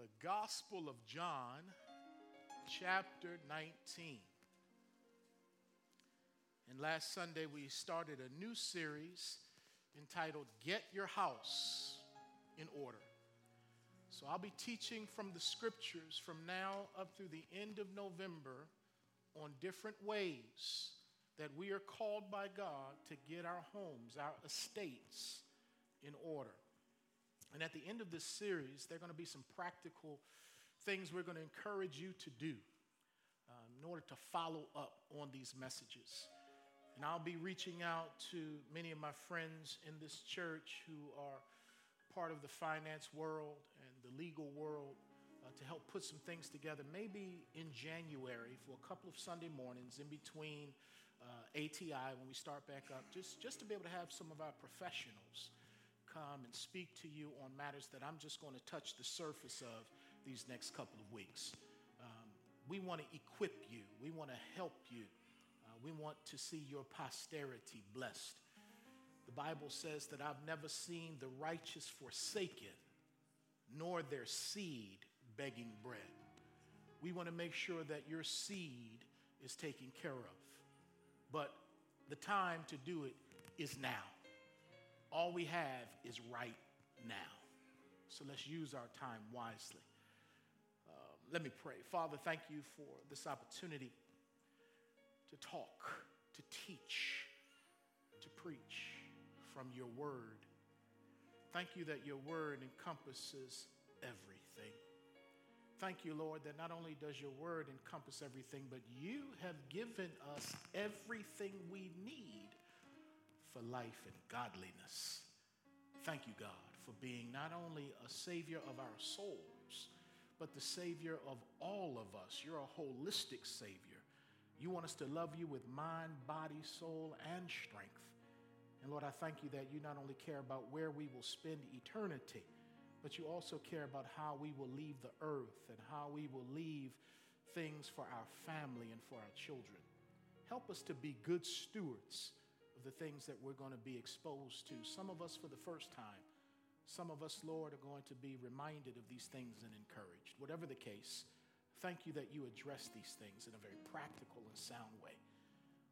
the Gospel of John, chapter 19. And last Sunday, we started a new series entitled Get Your House in Order. So I'll be teaching from the scriptures from now up through the end of November on different ways that we are called by God to get our homes, our estates in order. And at the end of this series, there are going to be some practical things we're going to encourage you to do um, in order to follow up on these messages. And I'll be reaching out to many of my friends in this church who are part of the finance world and the legal world uh, to help put some things together, maybe in January for a couple of Sunday mornings in between uh, ATI when we start back up, just, just to be able to have some of our professionals come and speak to you on matters that I'm just going to touch the surface of these next couple of weeks. Um, we want to equip you, we want to help you, uh, we want to see your posterity blessed. The Bible says that I've never seen the righteous forsaken, nor their seed begging bread. We want to make sure that your seed is taken care of. But the time to do it is now. All we have is right now. So let's use our time wisely. Uh, let me pray. Father, thank you for this opportunity to talk, to teach, to preach from your word. Thank you that your word encompasses everything. Thank you, Lord, that not only does your word encompass everything, but you have given us everything we need for life and godliness. Thank you, God, for being not only a Savior of our souls, but the Savior of all of us. You're a holistic Savior. You want us to love you with mind, body, soul, and strength. And Lord, I thank you that you not only care about where we will spend eternity, but you also care about how we will leave the earth and how we will leave things for our family and for our children. Help us to be good stewards the things that we're going to be exposed to. Some of us for the first time. Some of us, Lord, are going to be reminded of these things and encouraged. Whatever the case, thank you that you address these things in a very practical and sound way.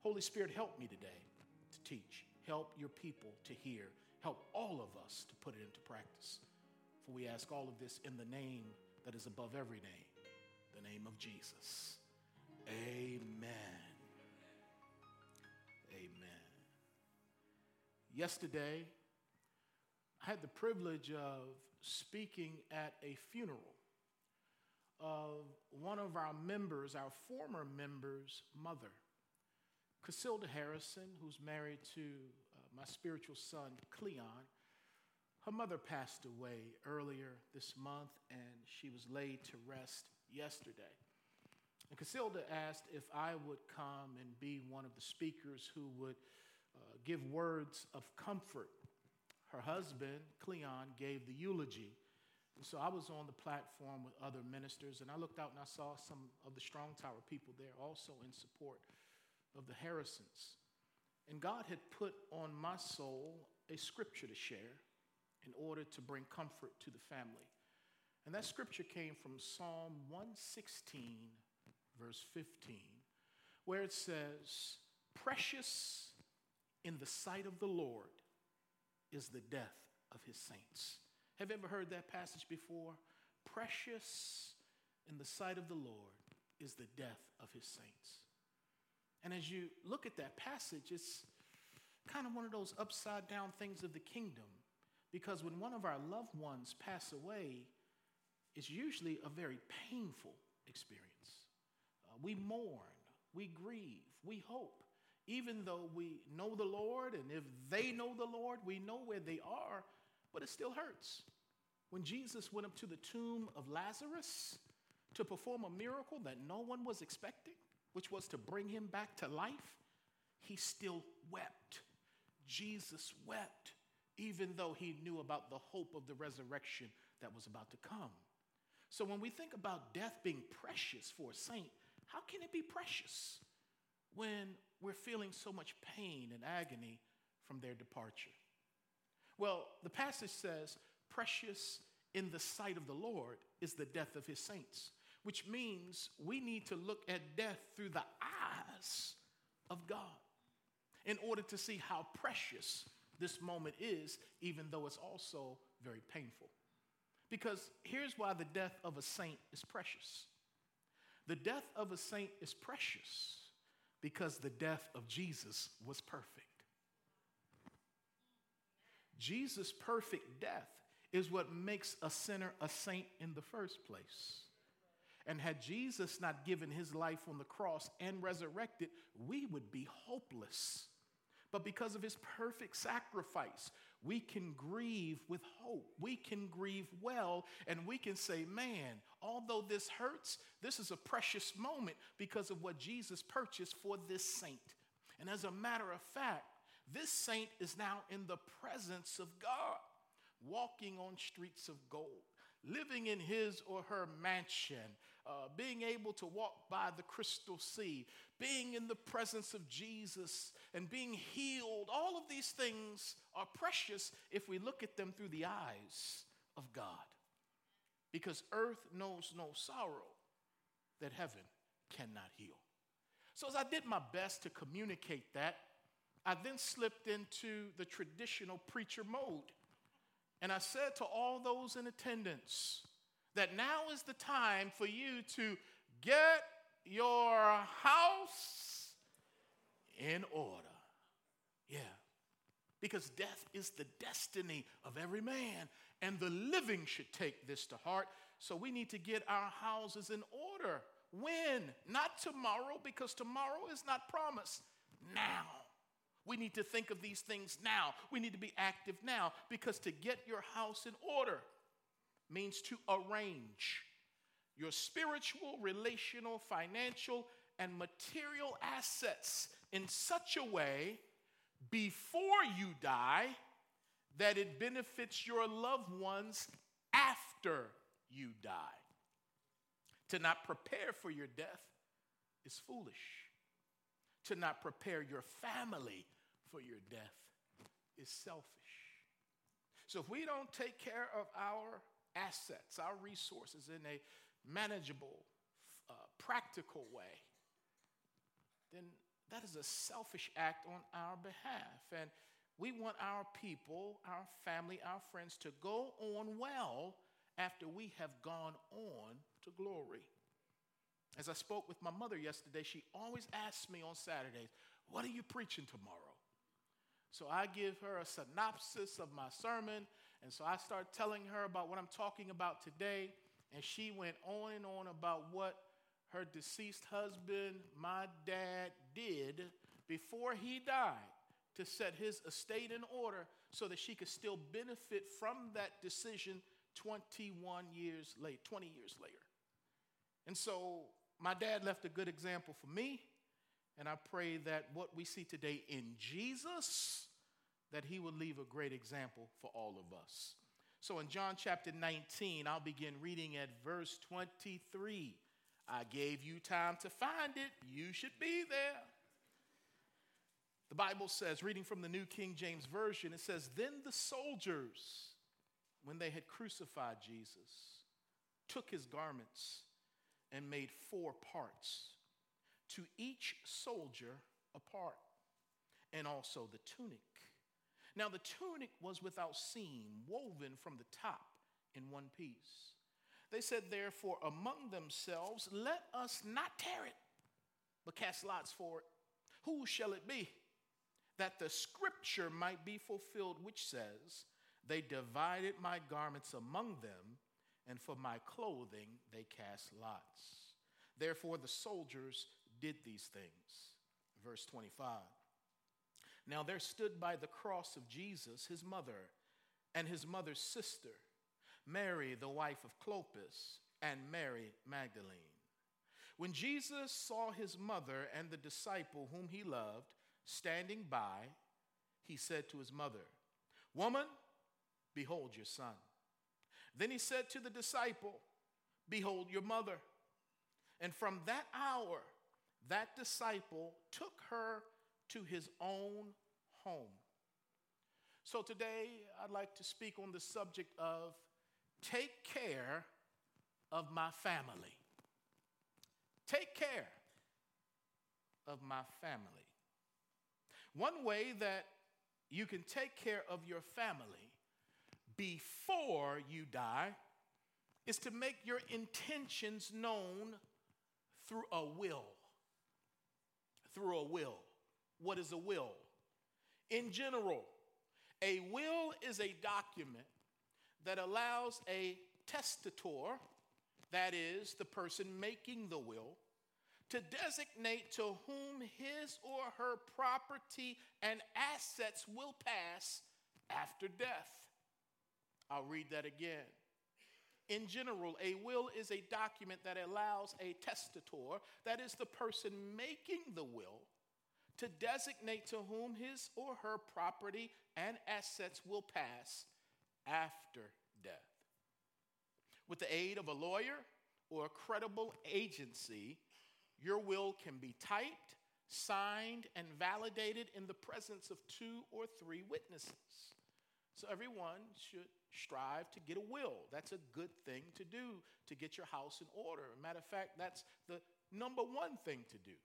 Holy Spirit, help me today to teach. Help your people to hear. Help all of us to put it into practice. For we ask all of this in the name that is above every name, the name of Jesus. Amen. Yesterday, I had the privilege of speaking at a funeral of one of our members, our former member's mother, Casilda Harrison, who's married to uh, my spiritual son, Cleon. Her mother passed away earlier this month, and she was laid to rest yesterday. And Casilda asked if I would come and be one of the speakers who would uh, give words of comfort. Her husband, Cleon, gave the eulogy. And so I was on the platform with other ministers, and I looked out and I saw some of the Strong Tower people there also in support of the Harrisons. And God had put on my soul a scripture to share in order to bring comfort to the family. And that scripture came from Psalm 116, verse 15, where it says, Precious in the sight of the Lord is the death of his saints. Have you ever heard that passage before? Precious in the sight of the Lord is the death of his saints. And as you look at that passage, it's kind of one of those upside down things of the kingdom. Because when one of our loved ones pass away, it's usually a very painful experience. Uh, we mourn, we grieve, we hope even though we know the Lord, and if they know the Lord, we know where they are, but it still hurts. When Jesus went up to the tomb of Lazarus to perform a miracle that no one was expecting, which was to bring him back to life, he still wept. Jesus wept, even though he knew about the hope of the resurrection that was about to come. So when we think about death being precious for a saint, how can it be precious when we're feeling so much pain and agony from their departure? Well, the passage says, precious in the sight of the Lord is the death of his saints, which means we need to look at death through the eyes of God in order to see how precious this moment is, even though it's also very painful. Because here's why the death of a saint is precious the death of a saint is precious because the death of Jesus was perfect. Jesus' perfect death is what makes a sinner a saint in the first place. And had Jesus not given his life on the cross and resurrected, we would be hopeless. But because of his perfect sacrifice, we can grieve with hope. We can grieve well, and we can say, Man, although this hurts, this is a precious moment because of what Jesus purchased for this saint. And as a matter of fact, this saint is now in the presence of God, walking on streets of gold, living in his or her mansion, uh, being able to walk by the crystal sea, being in the presence of Jesus, and being healed. All of these things are precious if we look at them through the eyes of God. Because earth knows no sorrow that heaven cannot heal. So, as I did my best to communicate that, I then slipped into the traditional preacher mode. And I said to all those in attendance that now is the time for you to get your house in order. Yeah. Because death is the destiny of every man, and the living should take this to heart. So we need to get our houses in order. When? Not tomorrow, because tomorrow is not promised. Now. We need to think of these things now. We need to be active now, because to get your house in order means to arrange your spiritual, relational, financial, and material assets in such a way before you die that it benefits your loved ones after you die. To not prepare for your death is foolish. To not prepare your family for your death is selfish. So if we don't take care of our assets, our resources in a manageable, uh, practical way, then that is a selfish act on our behalf. And we want our people, our family, our friends to go on well after we have gone on to glory. As I spoke with my mother yesterday, she always asks me on Saturdays, What are you preaching tomorrow? So I give her a synopsis of my sermon, and so I start telling her about what I'm talking about today, and she went on and on about what her deceased husband, my dad, did before he died to set his estate in order so that she could still benefit from that decision 21 years late, 20 years later. And so my dad left a good example for me, and I pray that what we see today in Jesus that he will leave a great example for all of us. So in John chapter 19, I'll begin reading at verse 23. I gave you time to find it. You should be there. The Bible says, reading from the New King James Version, it says, Then the soldiers, when they had crucified Jesus, took his garments and made four parts, to each soldier a part, and also the tunic. Now the tunic was without seam, woven from the top in one piece. They said, therefore, among themselves, let us not tear it, but cast lots for it. Who shall it be? That the scripture might be fulfilled, which says, They divided my garments among them, and for my clothing they cast lots. Therefore, the soldiers did these things. Verse 25. Now there stood by the cross of Jesus his mother and his mother's sister Mary, the wife of Clopas, and Mary Magdalene. When Jesus saw his mother and the disciple whom he loved standing by, he said to his mother, Woman, behold your son. Then he said to the disciple, Behold your mother. And from that hour, that disciple took her to his own home. So today, I'd like to speak on the subject of take care of my family. Take care of my family. One way that you can take care of your family before you die is to make your intentions known through a will. Through a will. What is a will? In general, a will is a document that allows a testator, that is, the person making the will, to designate to whom his or her property and assets will pass after death. I'll read that again. In general, a will is a document that allows a testator, that is, the person making the will, to designate to whom his or her property and assets will pass after death. With the aid of a lawyer or a credible agency, your will can be typed, signed, and validated in the presence of two or three witnesses. So everyone should strive to get a will. That's a good thing to do to get your house in order. Matter of fact, that's the number one thing to do.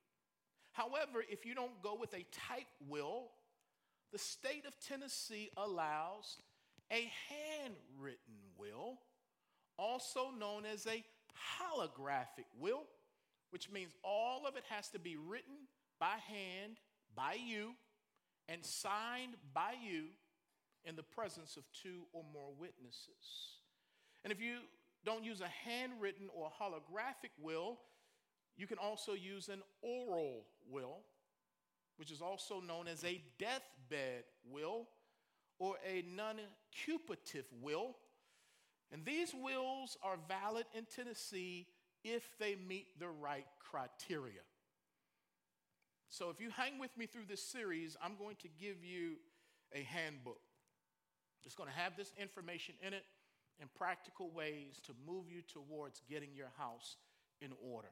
However, if you don't go with a type will, the state of Tennessee allows a handwritten will, also known as a holographic will, which means all of it has to be written by hand by you and signed by you in the presence of two or more witnesses. And if you don't use a handwritten or holographic will, you can also use an oral will, which is also known as a deathbed will or a non cupative will. And these wills are valid in Tennessee if they meet the right criteria. So, if you hang with me through this series, I'm going to give you a handbook. It's going to have this information in it and practical ways to move you towards getting your house in order.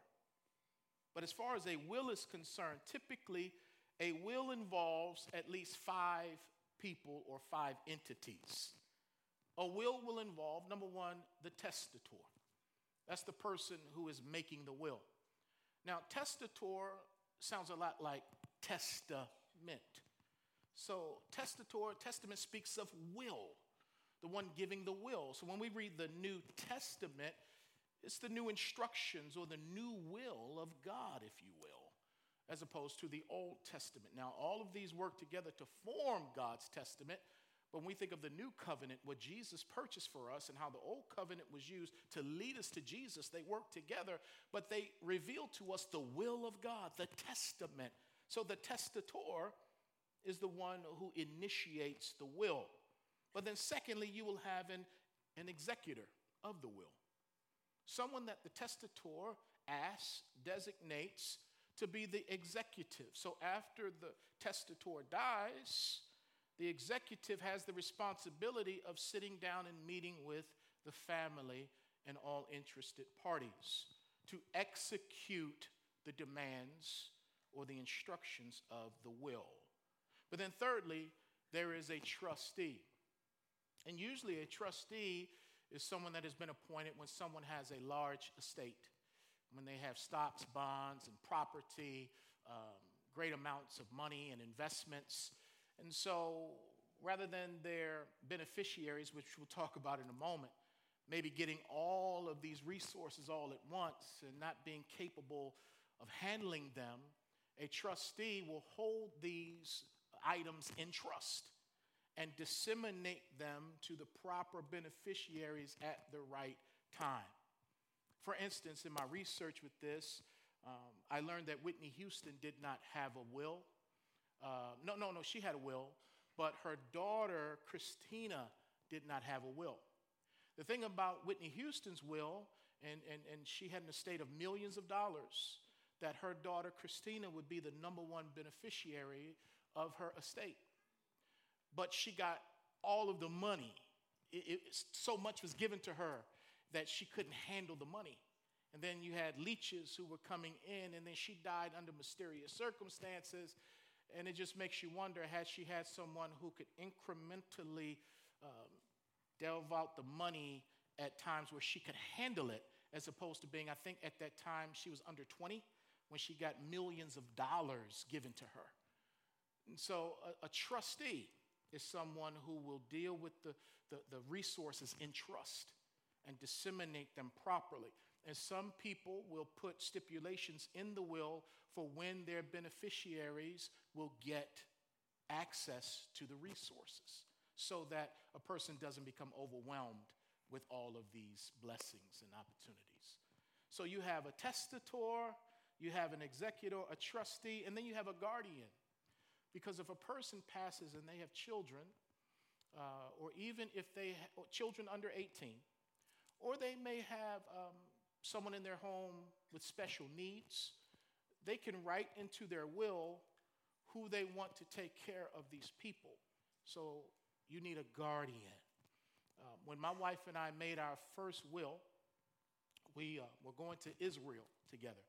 But as far as a will is concerned, typically a will involves at least five people or five entities. A will will involve, number one, the testator. That's the person who is making the will. Now, testator sounds a lot like testament. So, testator, testament speaks of will, the one giving the will. So, when we read the New Testament, it's the new instructions or the new will of God, if you will, as opposed to the Old Testament. Now, all of these work together to form God's testament. But when we think of the new covenant, what Jesus purchased for us, and how the old covenant was used to lead us to Jesus, they work together, but they reveal to us the will of God, the testament. So the testator is the one who initiates the will. But then, secondly, you will have an, an executor of the will someone that the testator asks, designates to be the executive. So after the testator dies, the executive has the responsibility of sitting down and meeting with the family and all interested parties to execute the demands or the instructions of the will. But then, thirdly, there is a trustee. And usually, a trustee is someone that has been appointed when someone has a large estate, when they have stocks, bonds, and property, um, great amounts of money and investments. And so, rather than their beneficiaries, which we'll talk about in a moment, maybe getting all of these resources all at once and not being capable of handling them, a trustee will hold these items in trust and disseminate them to the proper beneficiaries at the right time. For instance, in my research with this, um, I learned that Whitney Houston did not have a will. Uh, no, no, no, she had a will, but her daughter, Christina, did not have a will. The thing about Whitney Houston's will, and, and, and she had an estate of millions of dollars, that her daughter, Christina, would be the number one beneficiary of her estate but she got all of the money. It, it, so much was given to her that she couldn't handle the money. And then you had leeches who were coming in, and then she died under mysterious circumstances. And it just makes you wonder had she had someone who could incrementally um, delve out the money at times where she could handle it, as opposed to being, I think at that time she was under 20 when she got millions of dollars given to her. And so a, a trustee is someone who will deal with the, the, the resources in trust and disseminate them properly. And some people will put stipulations in the will for when their beneficiaries will get access to the resources so that a person doesn't become overwhelmed with all of these blessings and opportunities. So you have a testator, you have an executor, a trustee, and then you have a guardian. Because if a person passes and they have children, uh, or even if they have children under 18, or they may have um, someone in their home with special needs, they can write into their will who they want to take care of these people. So you need a guardian. Um, when my wife and I made our first will, we uh, were going to Israel together.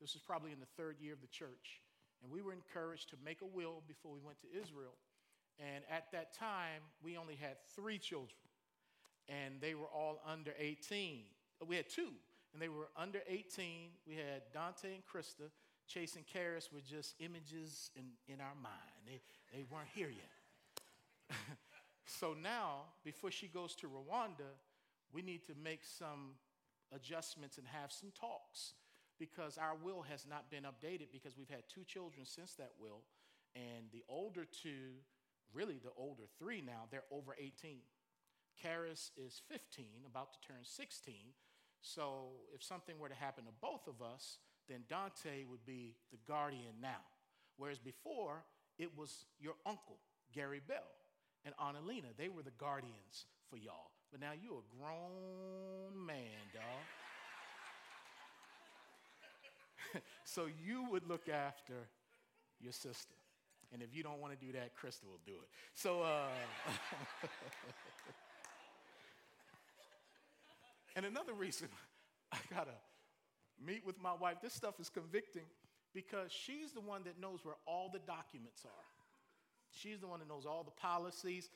This was probably in the third year of the church. And we were encouraged to make a will before we went to Israel. And at that time, we only had three children, and they were all under 18. Uh, we had two, and they were under 18. We had Dante and Krista. Chase and Karis were just images in, in our mind, they, they weren't here yet. so now, before she goes to Rwanda, we need to make some adjustments and have some talks because our will has not been updated because we've had two children since that will. And the older two, really the older three now, they're over 18. Karis is 15, about to turn 16. So if something were to happen to both of us, then Dante would be the guardian now. Whereas before, it was your uncle, Gary Bell, and Annalena. They were the guardians for y'all. But now you're a grown man, dog. so you would look after your sister. And if you don't want to do that, Krista will do it. So, uh, and another reason I got to meet with my wife, this stuff is convicting because she's the one that knows where all the documents are. She's the one that knows all the policies.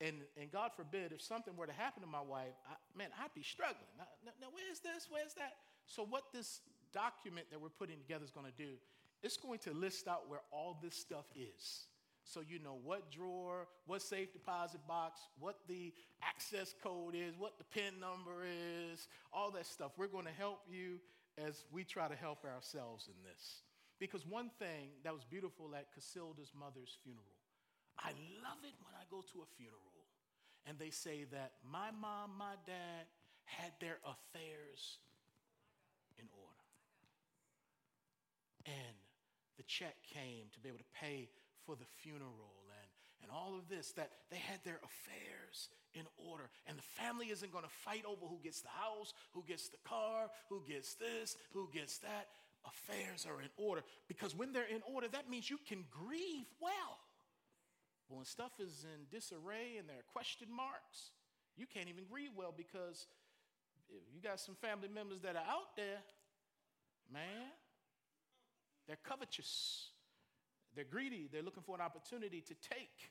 And, and God forbid, if something were to happen to my wife, I, man, I'd be struggling. Now, now, where's this? Where's that? So, what this document that we're putting together is going to do, it's going to list out where all this stuff is. So you know what drawer, what safe deposit box, what the access code is, what the PIN number is, all that stuff. We're going to help you as we try to help ourselves in this. Because one thing that was beautiful at Casilda's mother's funeral, I love it when I go to a funeral and they say that my mom, my dad had their affairs in order and the check came to be able to pay for the funeral and, and all of this, that they had their affairs in order. And the family isn't going to fight over who gets the house, who gets the car, who gets this, who gets that. Affairs are in order because when they're in order, that means you can grieve well. But when stuff is in disarray and there are question marks, you can't even grieve well because if you got some family members that are out there, man, they're covetous. They're greedy. They're looking for an opportunity to take.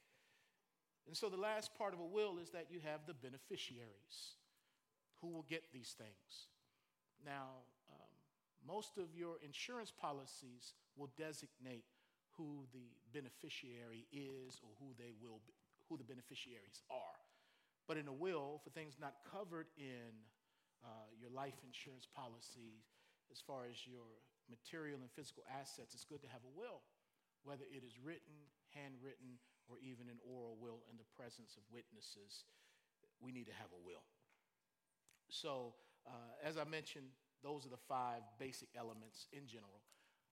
And so the last part of a will is that you have the beneficiaries who will get these things. Now, um, most of your insurance policies will designate who the beneficiary is or who they will be, who the beneficiaries are. But in a will, for things not covered in uh, your life insurance policy, as far as your material and physical assets, it's good to have a will, whether it is written, handwritten, or even an oral will in the presence of witnesses. We need to have a will. So, uh, as I mentioned, those are the five basic elements in general.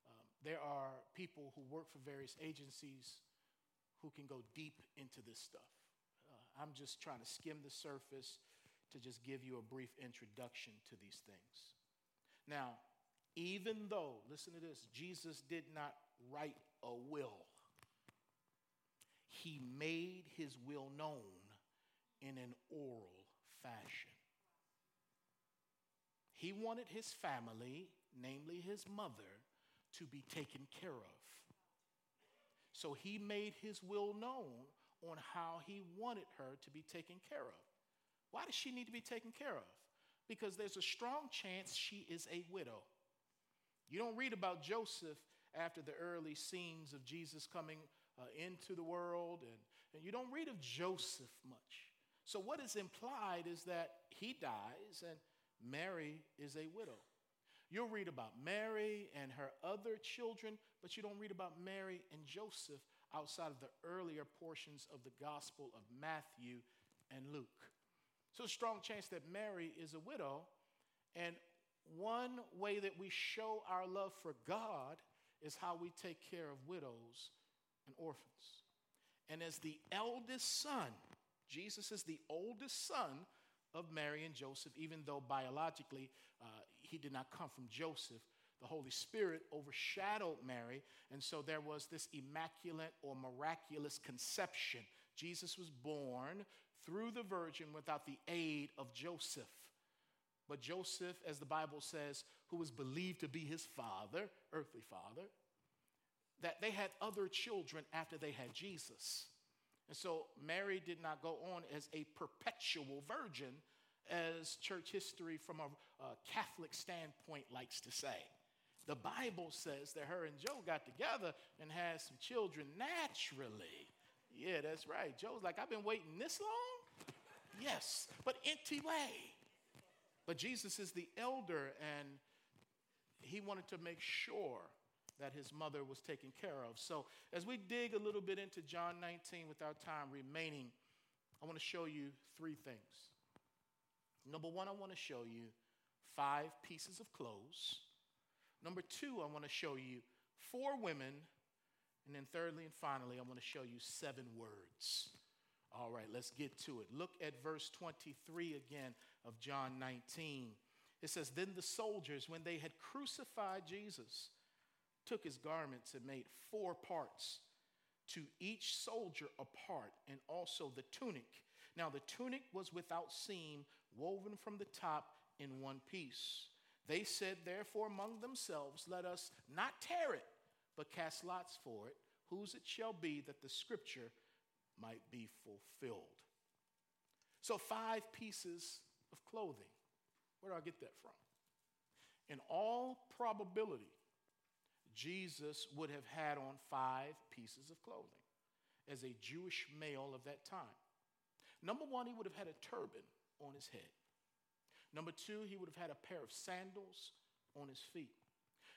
Um, there are people who work for various agencies who can go deep into this stuff. Uh, I'm just trying to skim the surface to just give you a brief introduction to these things. Now, even though, listen to this, Jesus did not write a will, he made his will known in an oral fashion. He wanted his family, namely his mother, to be taken care of. So he made his will known on how he wanted her to be taken care of. Why does she need to be taken care of? because there's a strong chance she is a widow. You don't read about Joseph after the early scenes of Jesus coming uh, into the world, and, and you don't read of Joseph much. So, what is implied is that he dies and Mary is a widow. You'll read about Mary and her other children, but you don't read about Mary and Joseph outside of the earlier portions of the Gospel of Matthew and Luke. So, a strong chance that Mary is a widow. And one way that we show our love for God is how we take care of widows and orphans. And as the eldest son, Jesus is the oldest son of Mary and Joseph, even though biologically uh, he did not come from Joseph. The Holy Spirit overshadowed Mary, and so there was this immaculate or miraculous conception. Jesus was born through the Virgin without the aid of Joseph. But Joseph, as the Bible says, who was believed to be his father, earthly father, that they had other children after they had Jesus. And so Mary did not go on as a perpetual virgin, as church history from a, a, Catholic standpoint likes to say. The Bible says that her and Joe got together and had some children naturally. Yeah, that's right. Joe's like, I've been waiting this long? yes, but empty way. But Jesus is the elder, and he wanted to make sure that his mother was taken care of. So, as we dig a little bit into John 19 with our time remaining, I want to show you three things. Number one, I want to show you five pieces of clothes. Number two, I want to show you four women. And then, thirdly and finally, I want to show you seven words. All right, let's get to it. Look at verse 23 again of John 19. It says, Then the soldiers, when they had crucified Jesus, took his garments and made four parts, to each soldier a part, and also the tunic. Now the tunic was without seam, woven from the top in one piece. They said, therefore, among themselves, Let us not tear it, but cast lots for it, whose it shall be that the scripture might be fulfilled. So, five pieces of clothing. Where do I get that from? In all probability, Jesus would have had on five pieces of clothing as a Jewish male of that time. Number one, he would have had a turban on his head. Number two, he would have had a pair of sandals on his feet.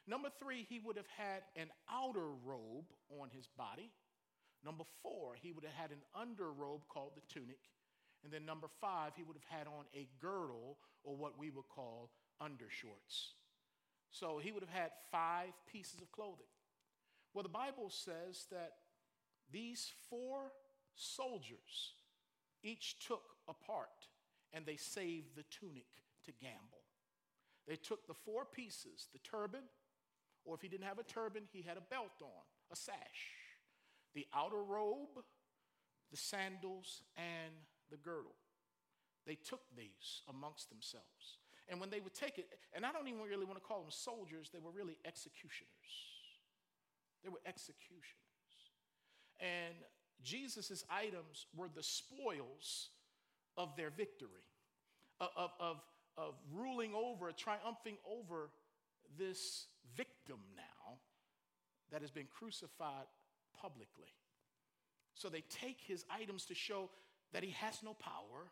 Number three, he would have had an outer robe on his body. Number four, he would have had an underrobe called the tunic. And then number five, he would have had on a girdle or what we would call undershorts. So he would have had five pieces of clothing. Well, the Bible says that these four soldiers each took a part and they saved the tunic to gamble. They took the four pieces the turban, or if he didn't have a turban, he had a belt on, a sash, the outer robe, the sandals, and the girdle. They took these amongst themselves. And when they would take it, and I don't even really want to call them soldiers, they were really executioners. They were executioners. And Jesus' items were the spoils of their victory, of, of, of ruling over, triumphing over this victim now that has been crucified publicly. So they take his items to show that he has no power,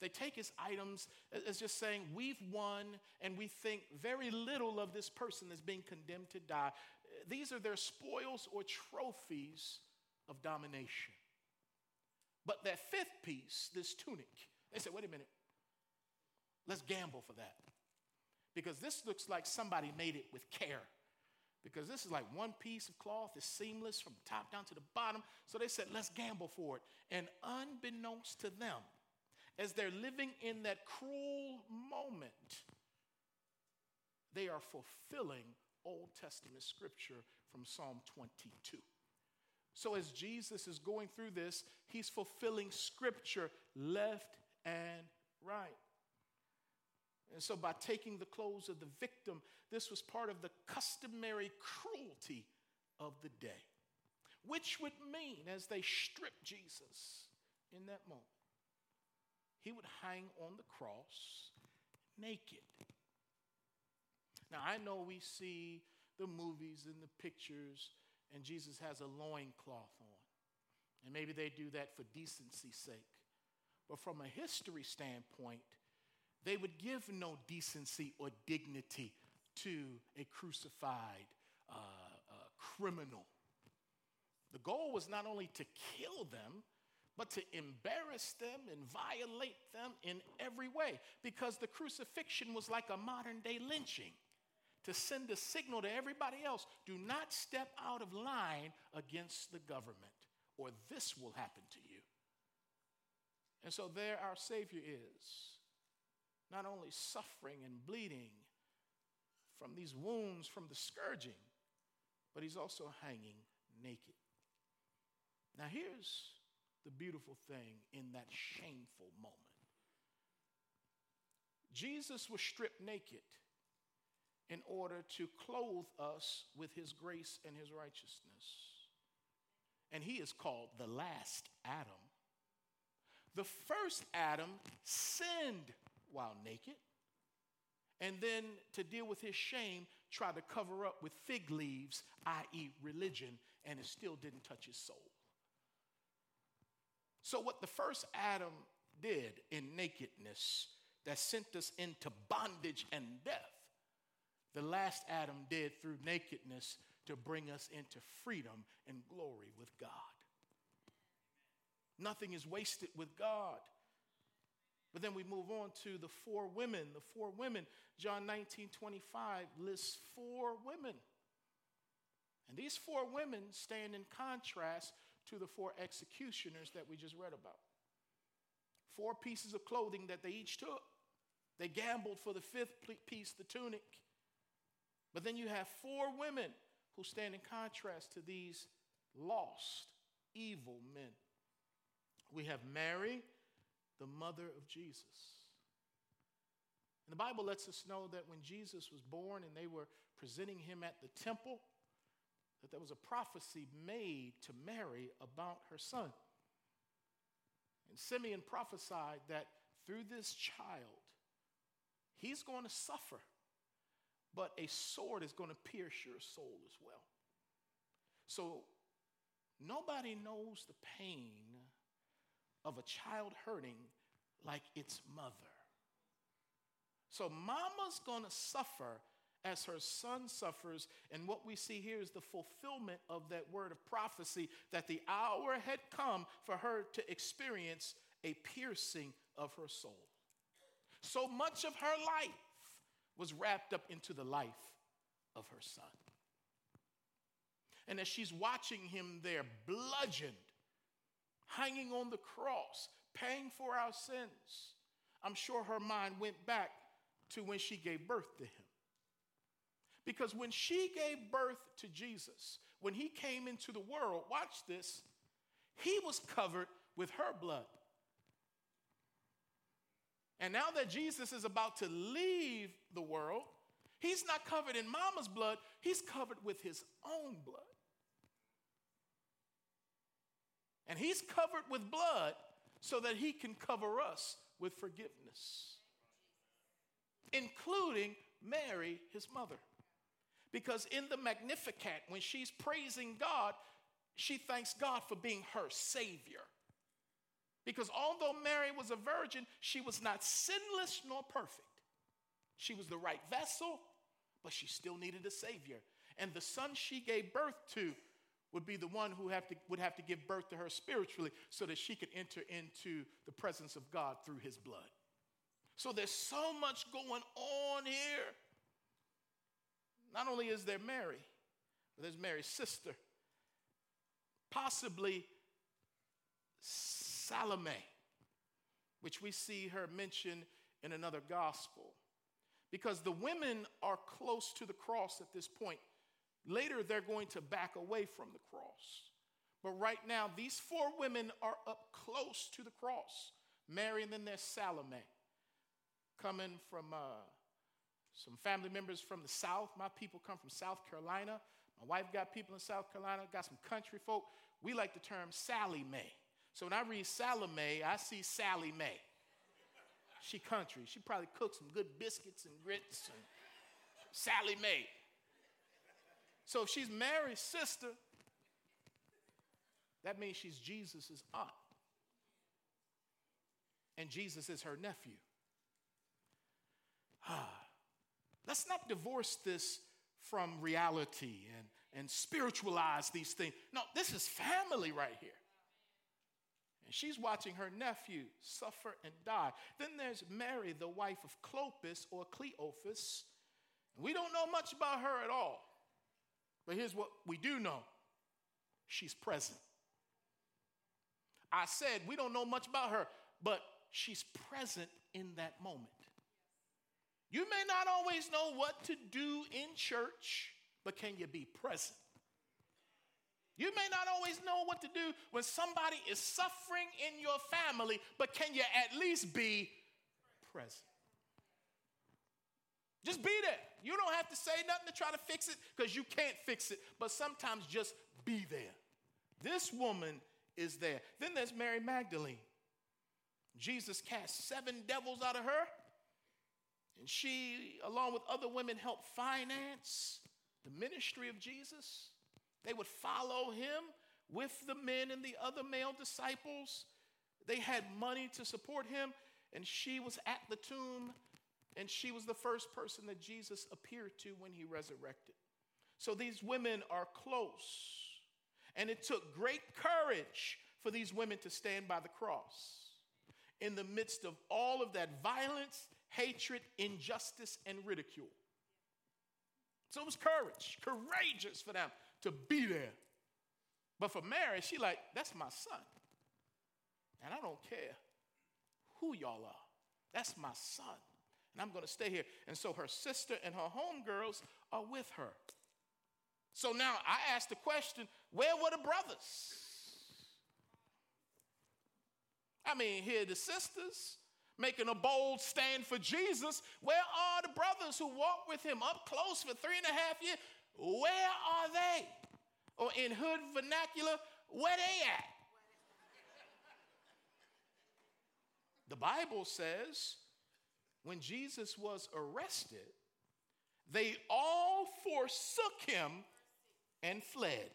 they take his items as just saying, We've won, and we think very little of this person that's being condemned to die. These are their spoils or trophies of domination. But that fifth piece, this tunic, they said, Wait a minute, let's gamble for that. Because this looks like somebody made it with care. Because this is like one piece of cloth is seamless from top down to the bottom. So they said, let's gamble for it. And unbeknownst to them, as they're living in that cruel moment, they are fulfilling Old Testament scripture from Psalm 22. So, as Jesus is going through this, he's fulfilling scripture left and right. And so, by taking the clothes of the victim, this was part of the customary cruelty of the day, which would mean as they stripped Jesus in that moment, he would hang on the cross, naked. Now, I know we see the movies and the pictures, and Jesus has a loincloth on. And maybe they do that for decency's sake. But from a history standpoint, they would give no decency or dignity to a crucified uh, uh, criminal. The goal was not only to kill them, but to embarrass them and violate them in every way because the crucifixion was like a modern day lynching to send a signal to everybody else do not step out of line against the government, or this will happen to you. And so, there our Savior is, not only suffering and bleeding from these wounds from the scourging, but he's also hanging naked. Now, here's the beautiful thing in that shameful moment Jesus was stripped naked in order to clothe us with his grace and his righteousness. And he is called the last Adam. The first Adam sinned while naked, and then to deal with his shame, tried to cover up with fig leaves, i.e., religion, and it still didn't touch his soul. So, what the first Adam did in nakedness that sent us into bondage and death, the last Adam did through nakedness to bring us into freedom and glory with God. Nothing is wasted with God. But then we move on to the four women. The four women, John 19 25 lists four women. And these four women stand in contrast to the four executioners that we just read about. Four pieces of clothing that they each took. They gambled for the fifth piece, the tunic. But then you have four women who stand in contrast to these lost, evil men. We have Mary, the mother of Jesus. And the Bible lets us know that when Jesus was born and they were presenting him at the temple, that there was a prophecy made to Mary about her son. And Simeon prophesied that through this child, he's going to suffer but a sword is going to pierce your soul as well. So nobody knows the pain of a child hurting like its mother. So mama's to suffer as her son suffers. And what we see here is the fulfillment of that word of prophecy that the hour had come for her to experience a piercing of her soul. So much of her life was wrapped up into the life of her son. And as she's watching him there, bludgeoned, hanging on the cross, paying for our sins, I'm sure her mind went back to when she gave birth to him. Because when she gave birth to Jesus, when he came into the world, watch this, he was covered with her blood. And now that Jesus is about to leave the world, he's not covered in mama's blood, he's covered with his own blood. And he's covered with blood so that he can cover us with forgiveness, including Mary, his mother. Because in the Magnificat, when she's praising God, she thanks God for being her Savior. Because although Mary was a virgin, she was not sinless nor perfect. She was the right vessel, but she still needed a Savior. And the son she gave birth to would be the one who have to, would have to give birth to her spiritually so that she could enter into the presence of God through his blood. So there's so much going on here. Not only is there Mary, but there's Mary's sister, possibly Salome, which we see her mentioned in another gospel. Because the women are close to the cross at this point. Later, they're going to back away from the cross. But right now, these four women are up close to the cross. Mary, and then there's Salome, coming from uh, some family members from the South. My people come from South Carolina. My wife got people in South Carolina, got some country folk. We like the term Sally Mae. So when I read Salome, I see Sally Mae. She country. She probably cooks some good biscuits and grits and Sally Mae. So if she's Mary's sister, that means she's Jesus' aunt. And Jesus is her nephew. Ah, let's not divorce this from reality and, and spiritualize these things. No, this is family right here. And she's watching her nephew suffer and die. Then there's Mary, the wife of Clopas or Cleophas. We don't know much about her at all. But here's what we do know she's present. I said we don't know much about her, but she's present in that moment. You may not always know what to do in church, but can you be present? You may not always know what to do when somebody is suffering in your family, but can you at least be present? Just be there. You don't have to say nothing to try to fix it because you can't fix it, but sometimes just be there. This woman is there. Then there's Mary Magdalene. Jesus cast seven devils out of her, and she, along with other women, helped finance the ministry of Jesus. They would follow him with the men and the other male disciples. They had money to support him, and she was at the tomb, and she was the first person that Jesus appeared to when he resurrected. So these women are close. And it took great courage for these women to stand by the cross in the midst of all of that violence, hatred, injustice, and ridicule. So it was courage, courageous for them to be there. But for Mary, she like, that's my son. And I don't care who y'all are. That's my son. And I'm going to stay here. And so her sister and her homegirls are with her. So now I ask the question where were the brothers? I mean, here the sisters making a bold stand for Jesus. Where are the brothers who walked with him up close for three and a half years? Where are they? Or in hood vernacular, where they at? The Bible says when Jesus was arrested, they all forsook him and fled.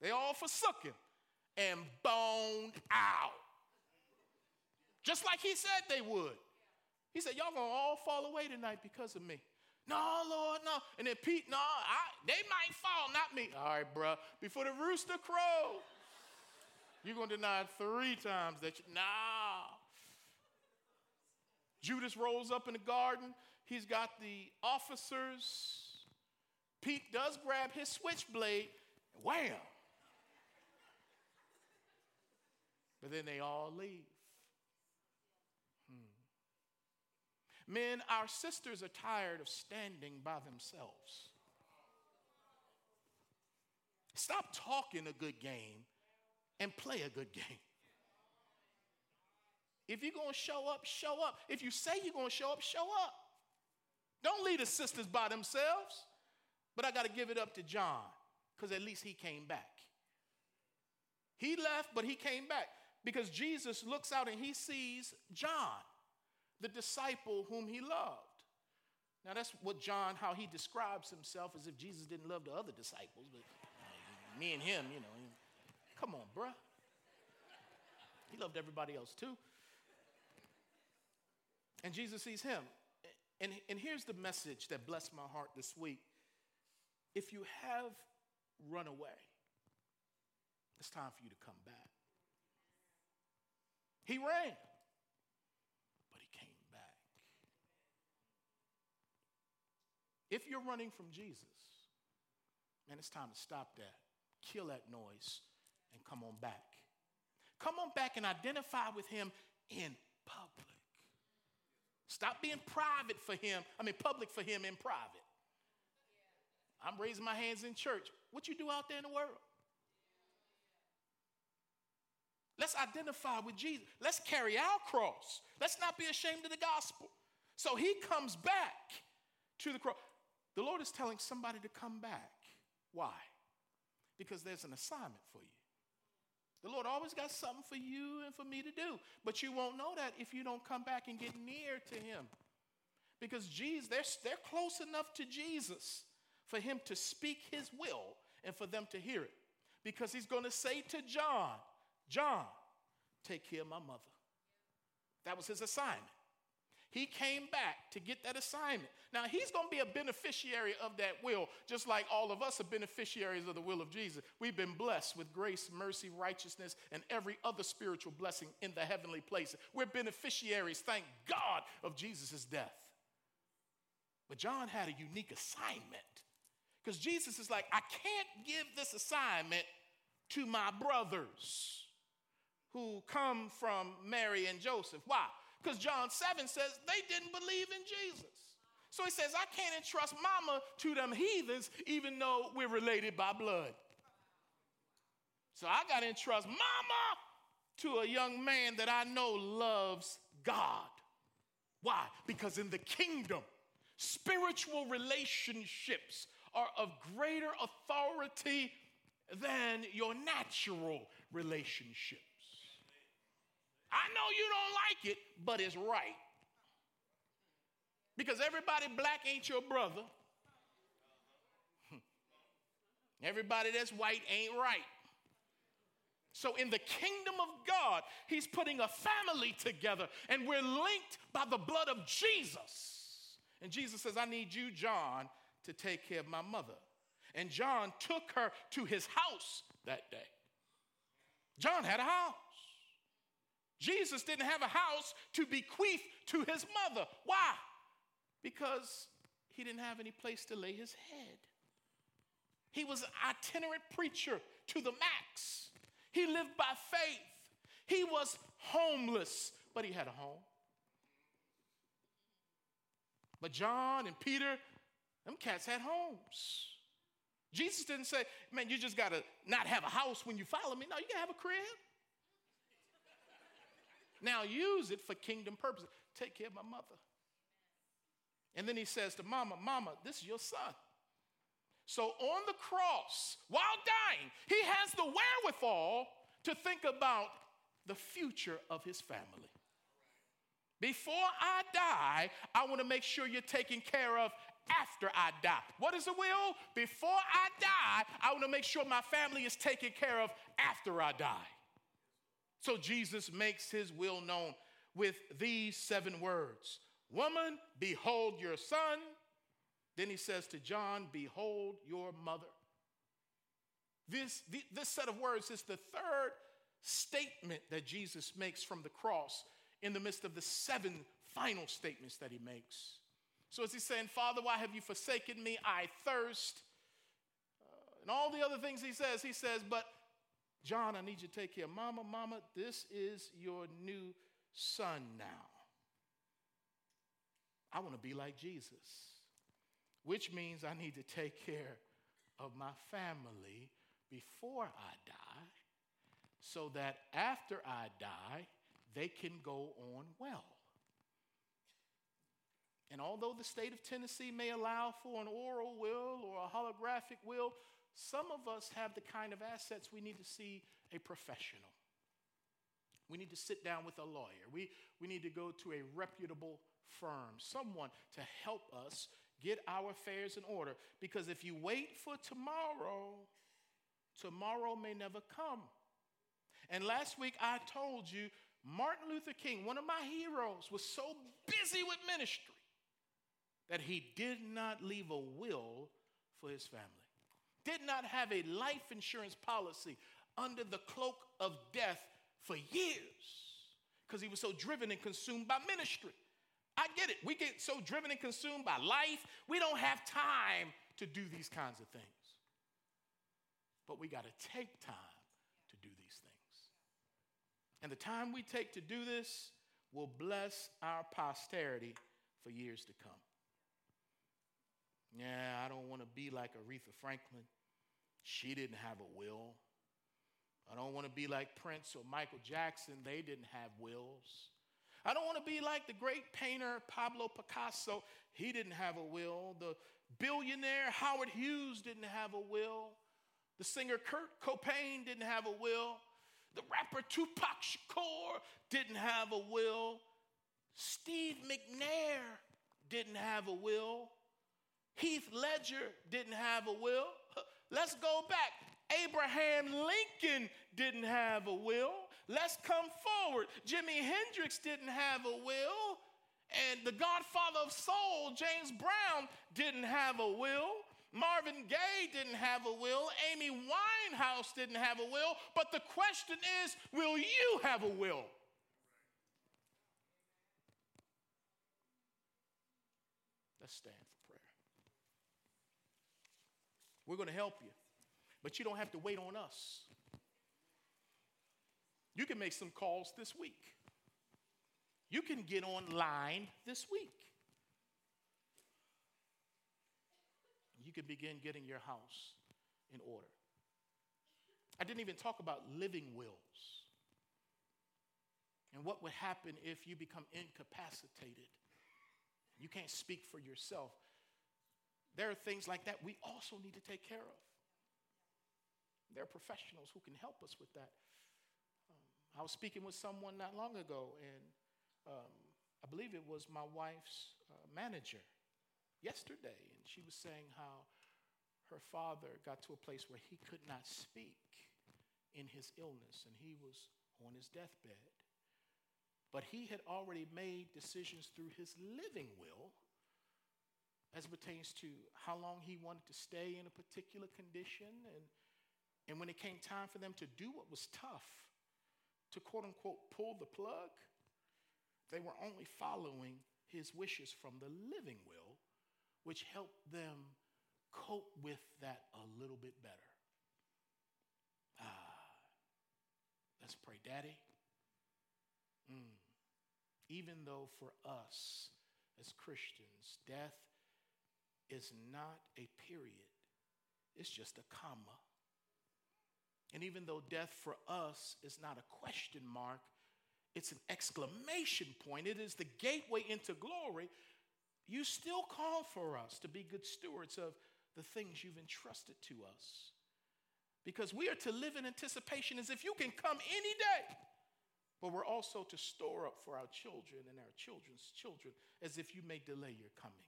They all forsook him and boned out. Just like he said they would. He said, Y'all gonna all fall away tonight because of me. No, Lord, no. And then Pete, no, I, they might fall, not me. All right, bro. Before the rooster crow, you're gonna deny three times that you, nah. Judas rolls up in the garden. He's got the officers. Pete does grab his switchblade. Wham! But then they all leave. Hmm. Men, our sisters are tired of standing by themselves. Stop talking a good game and play a good game. If you're going to show up, show up. If you say you're going to show up, show up. Don't leave the sisters by themselves. But I got to give it up to John because at least he came back. He left, but he came back because Jesus looks out and he sees John, the disciple whom he loved. Now, that's what John, how he describes himself as if Jesus didn't love the other disciples, but me and him, you know. Come on, bruh. He loved everybody else too. And Jesus sees him. And, and here's the message that blessed my heart this week. If you have run away, it's time for you to come back. He ran, but he came back. If you're running from Jesus, man, it's time to stop that, kill that noise, and come on back. Come on back and identify with him in public. Stop being private for him, I mean, public for him in private. I'm raising my hands in church. What you do out there in the world? Let's identify with Jesus. Let's carry our cross. Let's not be ashamed of the gospel. So he comes back to the cross. The Lord is telling somebody to come back. Why? Because there's an assignment for you. The Lord always got something for you and for me to do. But you won't know that if you don't come back and get near to Him. Because Jesus, they're, they're close enough to Jesus for Him to speak His will and for them to hear it. Because He's going to say to John, John, take care of my mother. That was His assignment. He came back to get that assignment. Now, he's going to be a beneficiary of that will, just like all of us are beneficiaries of the will of Jesus. We've been blessed with grace, mercy, righteousness, and every other spiritual blessing in the heavenly places. We're beneficiaries, thank God, of Jesus' death. But John had a unique assignment because Jesus is like, I can't give this assignment to my brothers who come from Mary and Joseph. Why? Because John 7 says they didn't believe in Jesus. So he says, I can't entrust mama to them heathens, even though we're related by blood. So I got to entrust mama to a young man that I know loves God. Why? Because in the kingdom, spiritual relationships are of greater authority than your natural relationships. I know you don't like it, but it's right. Because everybody black ain't your brother. Everybody that's white ain't right. So, in the kingdom of God, He's putting a family together, and we're linked by the blood of Jesus. And Jesus says, I need you, John, to take care of my mother. And John took her to his house that day. John had a house. Jesus didn't have a house to bequeath to his mother. Why? Because he didn't have any place to lay his head. He was an itinerant preacher to the max. He lived by faith. He was homeless, but he had a home. But John and Peter, them cats had homes. Jesus didn't say, man, you just got to not have a house when you follow me. No, you got to have a crib. Now use it for kingdom purposes. Take care of my mother. And then he says to Mama, Mama, this is your son. So on the cross, while dying, he has the wherewithal to think about the future of his family. Before I die, I want to make sure you're taken care of after I die. What is the will? Before I die, I want to make sure my family is taken care of after I die. So Jesus makes his will known with these seven words Woman, behold your son. Then he says to John, Behold your mother. This, this set of words is the third statement that Jesus makes from the cross in the midst of the seven final statements that he makes. So, as he's saying, Father, why have you forsaken me? I thirst. Uh, and all the other things he says, he says, But John, I need you to take care. Mama, mama, this is your new son now. I want to be like Jesus, which means I need to take care of my family before I die so that after I die, they can go on well. And although the state of Tennessee may allow for an oral will or a holographic will, some of us have the kind of assets we need to see a professional. We need to sit down with a lawyer. We, we need to go to a reputable firm, someone to help us get our affairs in order. Because if you wait for tomorrow, tomorrow may never come. And last week I told you Martin Luther King, one of my heroes, was so busy with ministry that he did not leave a will for his family did not have a life insurance policy under the cloak of death for years because he was so driven and consumed by ministry. I get it. We get so driven and consumed by life, we don't have time to do these kinds of things. But we got to take time to do these things. And the time we take to do this will bless our posterity for years to come. Yeah, I don't want to be like Aretha Franklin. She didn't have a will. I don't want to be like Prince or Michael Jackson. They didn't have wills. I don't want to be like the great painter Pablo Picasso. He didn't have a will. The billionaire Howard Hughes didn't have a will. The singer Kurt Cobain didn't have a will. The rapper Tupac Shakur didn't have a will. Steve McNair didn't have a will. Heath Ledger didn't have a will. Let's go back. Abraham Lincoln didn't have a will. Let's come forward. Jimi Hendrix didn't have a will. And the godfather of soul, James Brown, didn't have a will. Marvin Gaye didn't have a will. Amy Winehouse didn't have a will. But the question is will you have a will? Let's stand for prayer. We're going to help you, but you don't have to wait on us. You can make some calls this week. You can get online this week. You can begin getting your house in order. I didn't even talk about living wills and what would happen if you become incapacitated. You can't speak for yourself. There are things like that we also need to take care of. There are professionals who can help us with that. Um, I was speaking with someone not long ago, and um, I believe it was my wife's uh, manager yesterday, and she was saying how her father got to a place where he could not speak in his illness, and he was on his deathbed. But he had already made decisions through his living will as pertains to how long he wanted to stay in a particular condition. And, and when it came time for them to do what was tough, to quote unquote pull the plug, they were only following his wishes from the living will, which helped them cope with that a little bit better. Ah, let's pray, Daddy. Mm. Even though for us as Christians, death is not a period, it's just a comma. And even though death for us is not a question mark, it's an exclamation point. It is the gateway into glory. You still call for us to be good stewards of the things you've entrusted to us. Because we are to live in anticipation as if you can come any day. But we're also to store up for our children and our children's children as if you may delay your coming.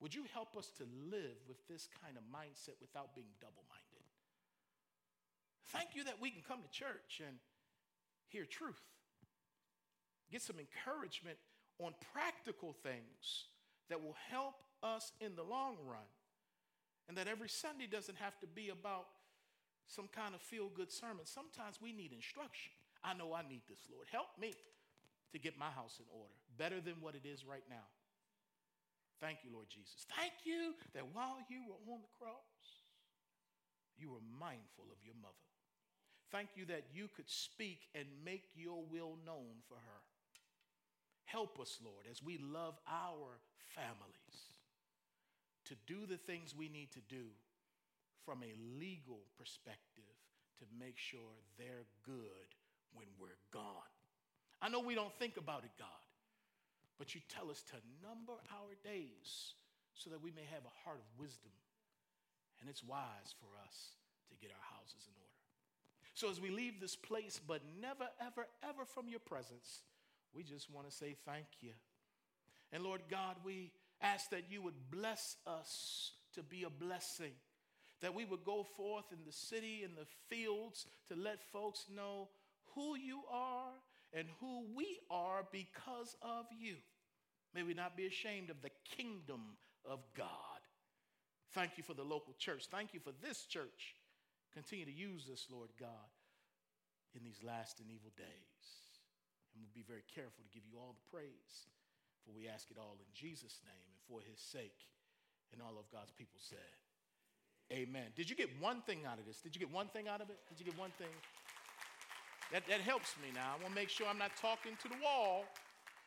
Would you help us to live with this kind of mindset without being double minded? Thank you that we can come to church and hear truth get some encouragement on practical things that will help us in the long run. And that every Sunday doesn't have to be about some kind of feel good sermon. Sometimes we need instruction. I know I need this, Lord. Help me to get my house in order better than what it is right now. Thank you, Lord Jesus. Thank you that while you were on the cross, you were mindful of your mother. Thank you that you could speak and make your will known for her. Help us, Lord, as we love our families to do the things we need to do from a legal perspective to make sure they're good when we're gone. I know we don't think about it, God, but you tell us to number our days so that we may have a heart of wisdom. And it's wise for us to get our houses in order. So as we leave this place, but never, ever, ever from your presence, we just want to say thank you. And Lord God, we ask that you would bless us to be a blessing, that we would go forth in the city, in the fields, to let folks know who you are and who we are because of you. May we not be ashamed of the kingdom of God. Thank you for the local church. Thank you for this church. Continue to use us, Lord God, in these last and evil days. And we'll be very careful to give you all the praise. For we ask it all in Jesus' name and for his sake. And all of God's people said, Amen. Did you get one thing out of this? Did you get one thing out of it? Did you get one thing? That, that helps me now. I want to make sure I'm not talking to the wall.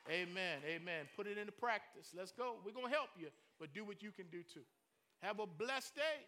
Amen. Amen. Put it into practice. Let's go. We're going to help you, but do what you can do too. Have a blessed day.